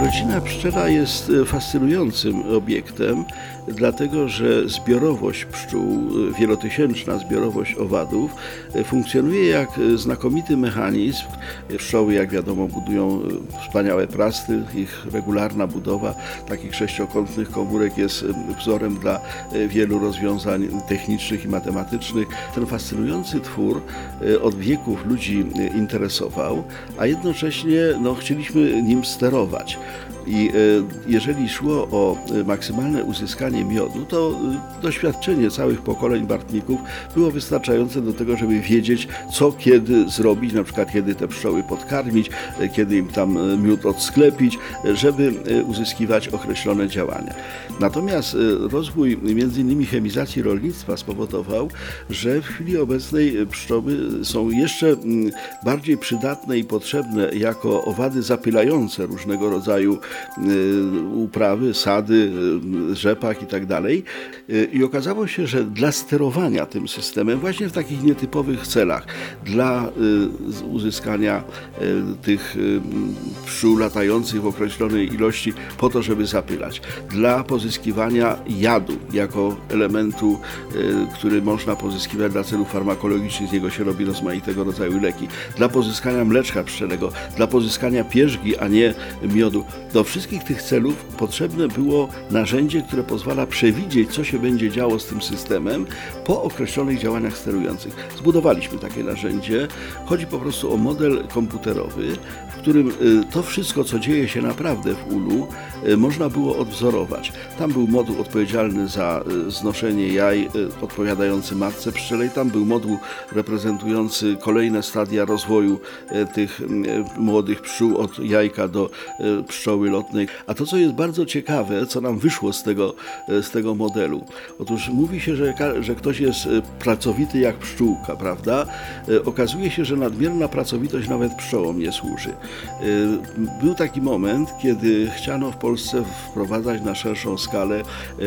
Rodzina pszczela jest e, fascynującym obiektem, dlatego że zbiorowość pszczół, e, wielotysięczna zbiorowość owadów, e, funkcjonuje jak znakomity mechanizm. Pszczoły, jak wiadomo, budują wspaniałe prasty. Ich regularna budowa takich sześciokątnych komórek jest wzorem dla wielu rozwiązań technicznych i matematycznych. Ten fascynujący twór od wieków ludzi interesował, a jednocześnie no, chcieliśmy nim sterować. I e, jeżeli szło o e, maksymalne uzyskanie miodu, to e, doświadczenie całych pokoleń bartników było wystarczające do tego, żeby wiedzieć, co kiedy zrobić, na przykład kiedy te pszczoły podkarmić, kiedy im tam miód odsklepić, żeby uzyskiwać określone działania. Natomiast rozwój m.in. chemizacji rolnictwa spowodował, że w chwili obecnej pszczoły są jeszcze mm, bardziej przydatne i potrzebne jako owady zapylające różnego rodzaju Y, uprawy, sady, y, rzepak i tak dalej. Y, I okazało się, że dla sterowania tym systemem, właśnie w takich nietypowych celach, dla uzyskania tych pszczół latających w określonej ilości po to, żeby zapylać, dla pozyskiwania jadu jako elementu, który można pozyskiwać dla celów farmakologicznych, z niego się robi rozmaitego rodzaju leki, dla pozyskania mleczka pszczelego, dla pozyskania pierzgi, a nie miodu. Do wszystkich tych celów potrzebne było narzędzie, które pozwala przewidzieć, co się będzie działo z tym systemem po określonych działaniach sterujących. Zbudowaliśmy takie narzędzie. Chodzi po prostu o model komputerowy, w którym y, to wszystko, co dzieje się naprawdę w ulu, y, można było odwzorować. Tam był moduł odpowiedzialny za y, znoszenie jaj, odpowiadający matce pszczelej. Tam był moduł reprezentujący kolejne stadia rozwoju tych młodych pszczół od jajka do pszczoły lotnej. A to, co jest bardzo ciekawe, co nam wyszło z tego, z tego modelu. Otóż mówi się, że, że ktoś jest pracowity jak pszczółka, prawda? Okazuje się, że nadmierna pracowitość nawet pszczołom nie służy. Był taki moment, kiedy chciano w Polsce wprowadzać na szerszą skalę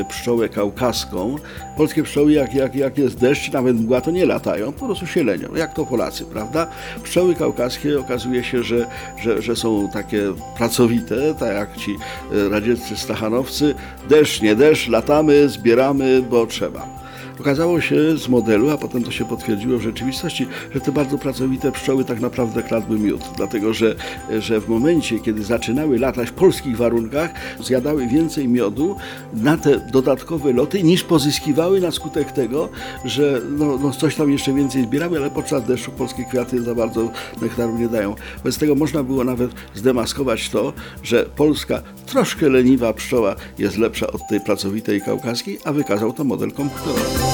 pszczołę kaukaską. Polskie pszczoły, jak, jak, jak jest deszcz, nawet mgła, to nie latają, po prostu się lenią, jak to Polacy, prawda? Pszczoły kaukaskie okazuje się, że, że, że są takie pracowite, tak jak ci y, radzieccy stachanowcy. Deszcz, nie deszcz, latamy, zbieramy, bo trzeba. Okazało się z modelu, a potem to się potwierdziło w rzeczywistości, że te bardzo pracowite pszczoły tak naprawdę kradły miód, dlatego że, że w momencie, kiedy zaczynały latać w polskich warunkach, zjadały więcej miodu na te dodatkowe loty, niż pozyskiwały na skutek tego, że no, no coś tam jeszcze więcej zbierały, ale podczas deszczu polskie kwiaty za bardzo nektaru nie dają. Wobec tego można było nawet zdemaskować to, że polska troszkę leniwa pszczoła jest lepsza od tej pracowitej kaukaskiej, a wykazał to model komputerowy.